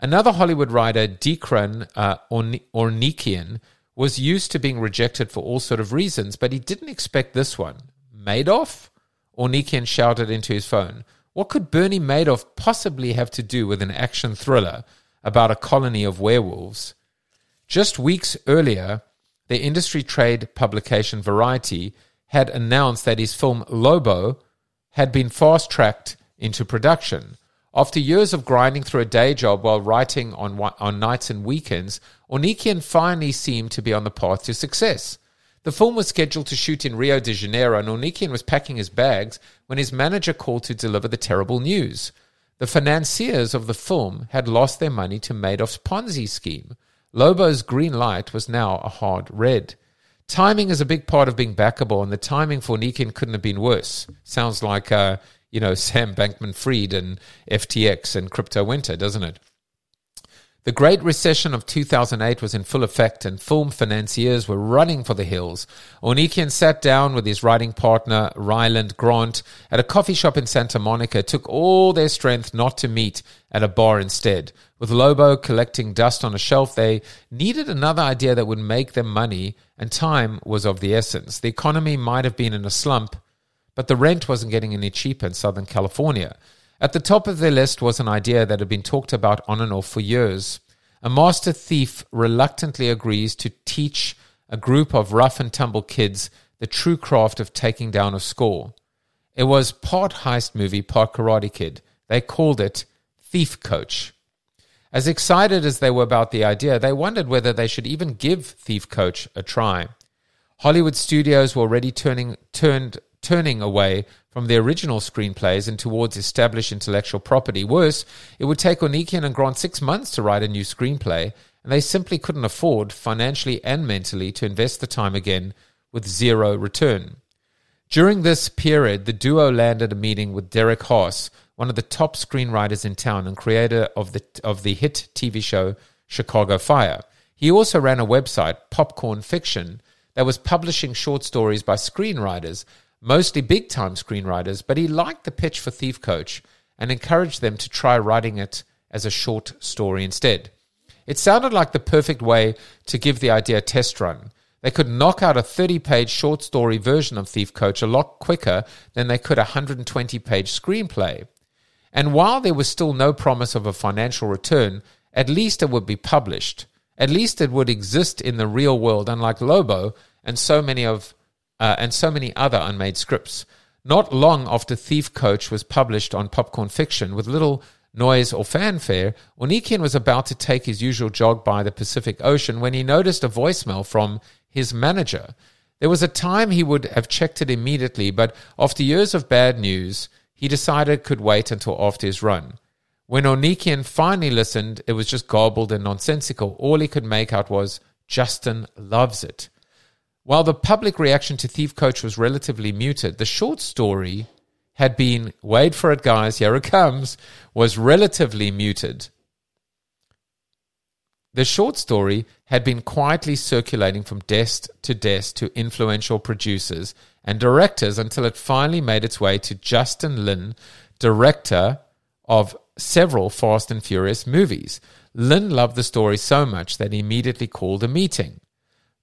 Another Hollywood writer, Dikran uh, Ornekian, was used to being rejected for all sort of reasons, but he didn't expect this one. Madoff? Ornekian shouted into his phone. What could Bernie Madoff possibly have to do with an action thriller about a colony of werewolves? Just weeks earlier, the industry trade publication Variety had announced that his film Lobo had been fast tracked into production. After years of grinding through a day job while writing on, on nights and weekends, Ornekian finally seemed to be on the path to success. The film was scheduled to shoot in Rio de Janeiro, and Ornekian was packing his bags when his manager called to deliver the terrible news. The financiers of the film had lost their money to Madoff's Ponzi scheme. Lobo's green light was now a hard red. Timing is a big part of being backable, and the timing for Ornekian couldn't have been worse. Sounds like, uh, you know, Sam Bankman Fried and FTX and crypto winter, doesn't it? The Great Recession of 2008 was in full effect, and film financiers were running for the hills. Ornekian sat down with his writing partner, Ryland Grant, at a coffee shop in Santa Monica, took all their strength not to meet at a bar instead. With Lobo collecting dust on a shelf, they needed another idea that would make them money, and time was of the essence. The economy might have been in a slump, but the rent wasn't getting any cheaper in Southern California. At the top of their list was an idea that had been talked about on and off for years. A master thief reluctantly agrees to teach a group of rough and tumble kids the true craft of taking down a score. It was part heist movie, part karate kid. They called it Thief Coach. As excited as they were about the idea, they wondered whether they should even give Thief Coach a try. Hollywood studios were already turning, turned, turning away from the original screenplays and towards established intellectual property. Worse, it would take Ornekian and Grant six months to write a new screenplay, and they simply couldn't afford, financially and mentally, to invest the time again with zero return. During this period, the duo landed a meeting with Derek Haas, one of the top screenwriters in town and creator of the, of the hit TV show Chicago Fire. He also ran a website, Popcorn Fiction, that was publishing short stories by screenwriters, mostly big time screenwriters, but he liked the pitch for Thief Coach and encouraged them to try writing it as a short story instead. It sounded like the perfect way to give the idea a test run. They could knock out a 30 page short story version of Thief Coach a lot quicker than they could a 120 page screenplay. And while there was still no promise of a financial return, at least it would be published. At least it would exist in the real world, unlike Lobo and so many of uh, and so many other unmade scripts. Not long after Thief Coach was published on Popcorn Fiction, with little noise or fanfare, Ornekian was about to take his usual jog by the Pacific Ocean when he noticed a voicemail from his manager. There was a time he would have checked it immediately, but after years of bad news, he decided could wait until after his run. When Ornekian finally listened, it was just garbled and nonsensical. All he could make out was, Justin loves it. While the public reaction to Thief Coach was relatively muted, the short story had been, wait for it, guys, here it comes, was relatively muted. The short story had been quietly circulating from desk to desk to influential producers and directors until it finally made its way to Justin Lin, director of several Fast and Furious movies. Lin loved the story so much that he immediately called a meeting.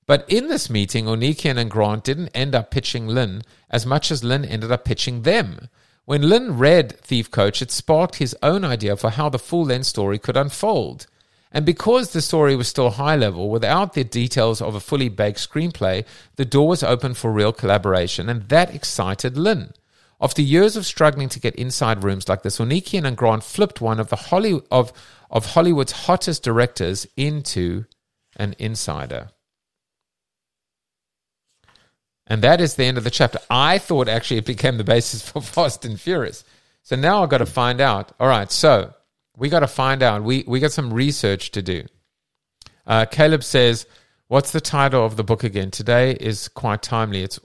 But in this meeting, Ornekian and Grant didn't end up pitching Lin as much as Lin ended up pitching them. When Lin read Thief Coach, it sparked his own idea for how the full length story could unfold. And because the story was still high level, without the details of a fully baked screenplay, the door was open for real collaboration, and that excited Lin. After years of struggling to get inside rooms like this, Ornekian and Grant flipped one of the Holly, of, of Hollywood's hottest directors into an insider. And that is the end of the chapter. I thought actually it became the basis for Fast and Furious. So now I've got to find out. All right, so we got to find out. We we got some research to do. Uh, Caleb says, "What's the title of the book again?" Today is quite timely. It's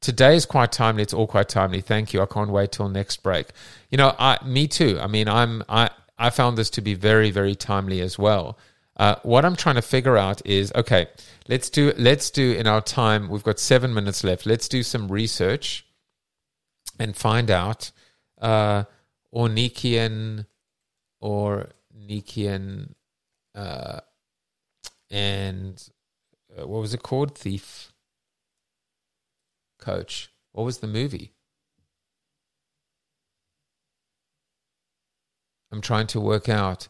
today is quite timely. It's all quite timely. Thank you. I can't wait till next break. You know, I me too. I mean, I'm I I found this to be very very timely as well. Uh, what I'm trying to figure out is okay. Let's do let's do in our time. We've got seven minutes left. Let's do some research and find out uh, Ornekian or Nikian, uh, and uh, what was it called? Thief Coach. What was the movie? I'm trying to work out.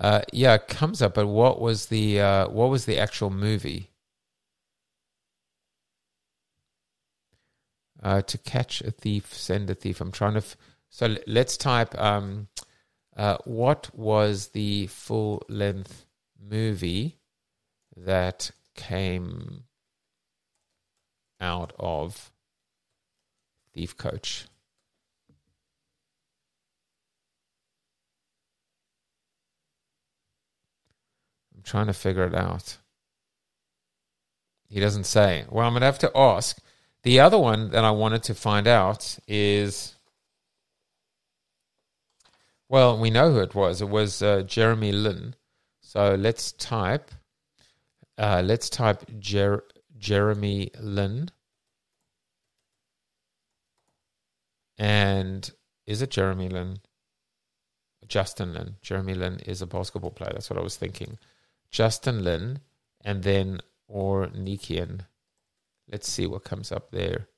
Uh, yeah, it comes up, but what was the uh, what was the actual movie? Uh, to catch a thief, send a thief. I'm trying to. F- so let's type. Um, uh, what was the full length movie that came out of Thief Coach? I'm trying to figure it out. He doesn't say. Well, I'm going to have to ask. The other one that I wanted to find out is well, we know who it was. It was uh, Jeremy Lin. So let's type. Uh, let's type Jer- Jeremy Lin. And is it Jeremy Lin? Justin Lin. Jeremy Lin is a basketball player. That's what I was thinking. Justin Lin, and then or Nikian. Let's see what comes up there.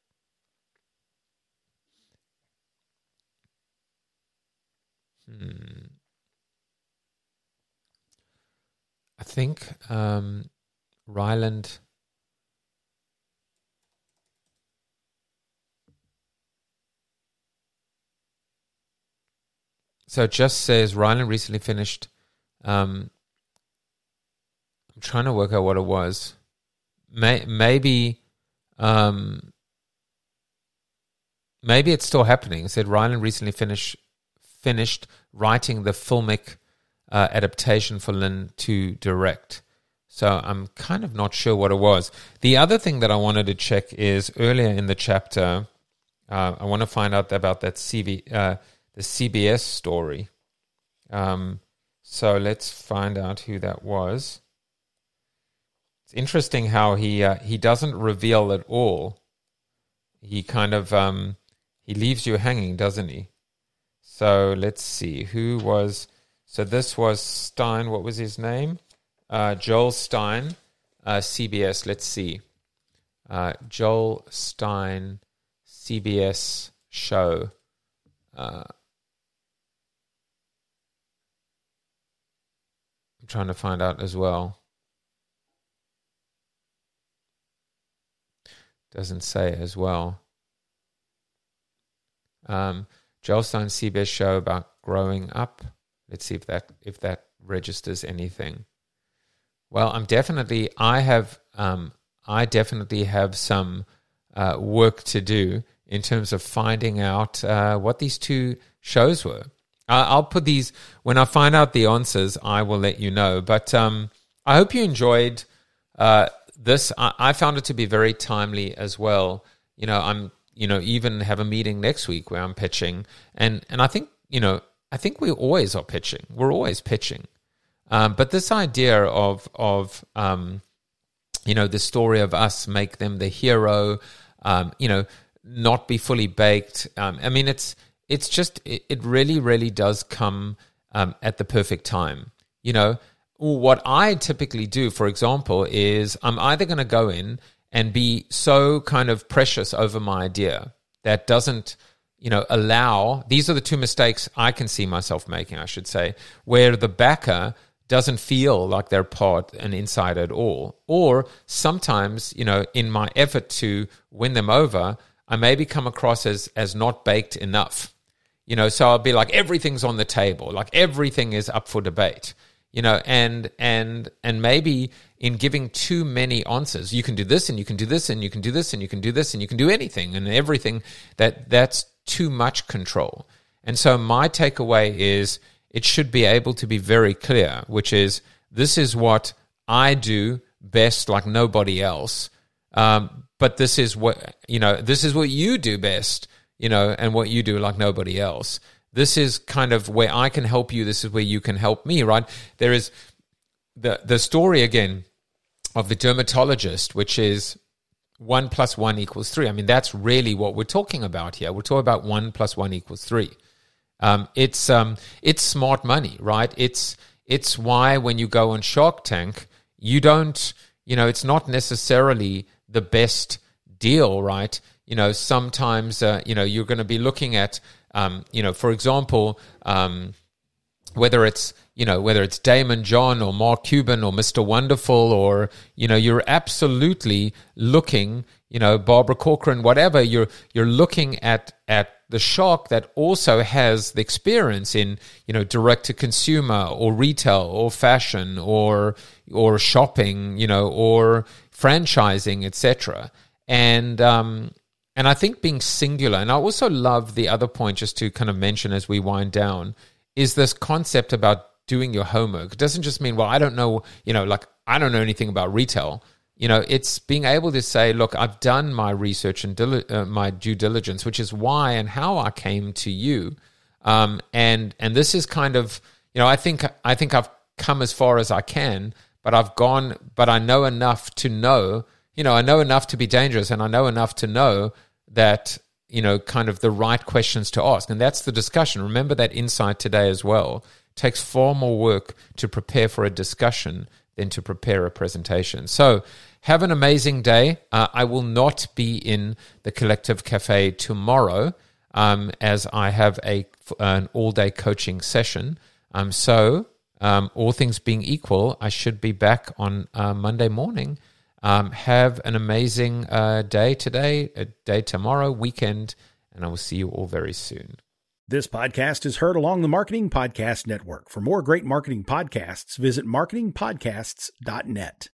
Hmm. I think um, Ryland. So it just says Ryland recently finished. Um, trying to work out what it was. May, maybe, um, maybe it's still happening. It said Ryland recently finished finished writing the filmic uh, adaptation for Lin to direct. So I'm kind of not sure what it was. The other thing that I wanted to check is earlier in the chapter, uh, I want to find out about that CV, uh, the CBS story. Um, so let's find out who that was. It's interesting how he uh, he doesn't reveal at all. He kind of um, he leaves you hanging, doesn't he? So let's see who was. So this was Stein. What was his name? Uh, Joel Stein, uh, CBS. Let's see. Uh, Joel Stein, CBS show. Uh, I'm trying to find out as well. Doesn't say as well. Um, Joel Stein CBS show about growing up. Let's see if that if that registers anything. Well, I'm definitely I have um, I definitely have some uh, work to do in terms of finding out uh, what these two shows were. I'll put these when I find out the answers. I will let you know. But um, I hope you enjoyed uh, this. I, I, found it to be very timely as well. You know, I'm you know even have a meeting next week where I'm pitching, and and I think you know I think we always are pitching. We're always pitching. Um, but this idea of of um, you know the story of us make them the hero, um, you know, not be fully baked. Um, I mean, it's it's just it, it really really does come um, at the perfect time. You know, what I typically do, for example, is I'm either going to go in and be so kind of precious over my idea that doesn't you know allow these are the two mistakes i can see myself making i should say where the backer doesn't feel like they're part and inside at all. Or sometimes you know in my effort to win them over i maybe come across as as not baked enough. You know so i'll be like everything's on the table. Like everything is up for debate you know and and and maybe in giving too many answers you can do this and you can do this and you can do this and you can do this and you can do anything and everything that that's too much control and so my takeaway is it should be able to be very clear which is this is what i do best like nobody else um, but this is what you know this is what you do best you know, and what you do like nobody else. This is kind of where I can help you. This is where you can help me, right? There is the the story again of the dermatologist, which is one plus one equals three. I mean, that's really what we're talking about here. We're talking about one plus one equals three. Um, it's um, it's smart money, right? It's it's why when you go on Shark Tank, you don't, you know, it's not necessarily the best deal, right? You know, sometimes, uh, you know, you're going to be looking at, um, you know, for example, um, whether it's, you know, whether it's Daymond John or Mark Cuban or Mr. Wonderful or, you know, you're absolutely looking, you know, Barbara Corcoran, whatever, you're, you're looking at, at the shark that also has the experience in, you know, direct to consumer or retail or fashion or, or shopping, you know, or franchising, etc. And, um, and I think being singular, and I also love the other point just to kind of mention as we wind down, is this concept about doing your homework. It doesn't just mean, well, I don't know, you know, like I don't know anything about retail. You know, it's being able to say, look, I've done my research and dili- uh, my due diligence, which is why and how I came to you. Um, and and this is kind of, you know, I think I think I've come as far as I can, but I've gone, but I know enough to know you know, I know enough to be dangerous and I know enough to know that, you know, kind of the right questions to ask. And that's the discussion. Remember that insight today as well. It takes far more work to prepare for a discussion than to prepare a presentation. So, have an amazing day. Uh, I will not be in the Collective Cafe tomorrow. um, as I have a an all day coaching session. Um, so, um, all things being equal, I should be back on uh, Monday morning. Um, have an amazing uh, day today, a day tomorrow, weekend, and I will see you all very soon. This podcast is heard along the Marketing Podcast Network. For more great marketing podcasts, visit marketingpodcasts.net.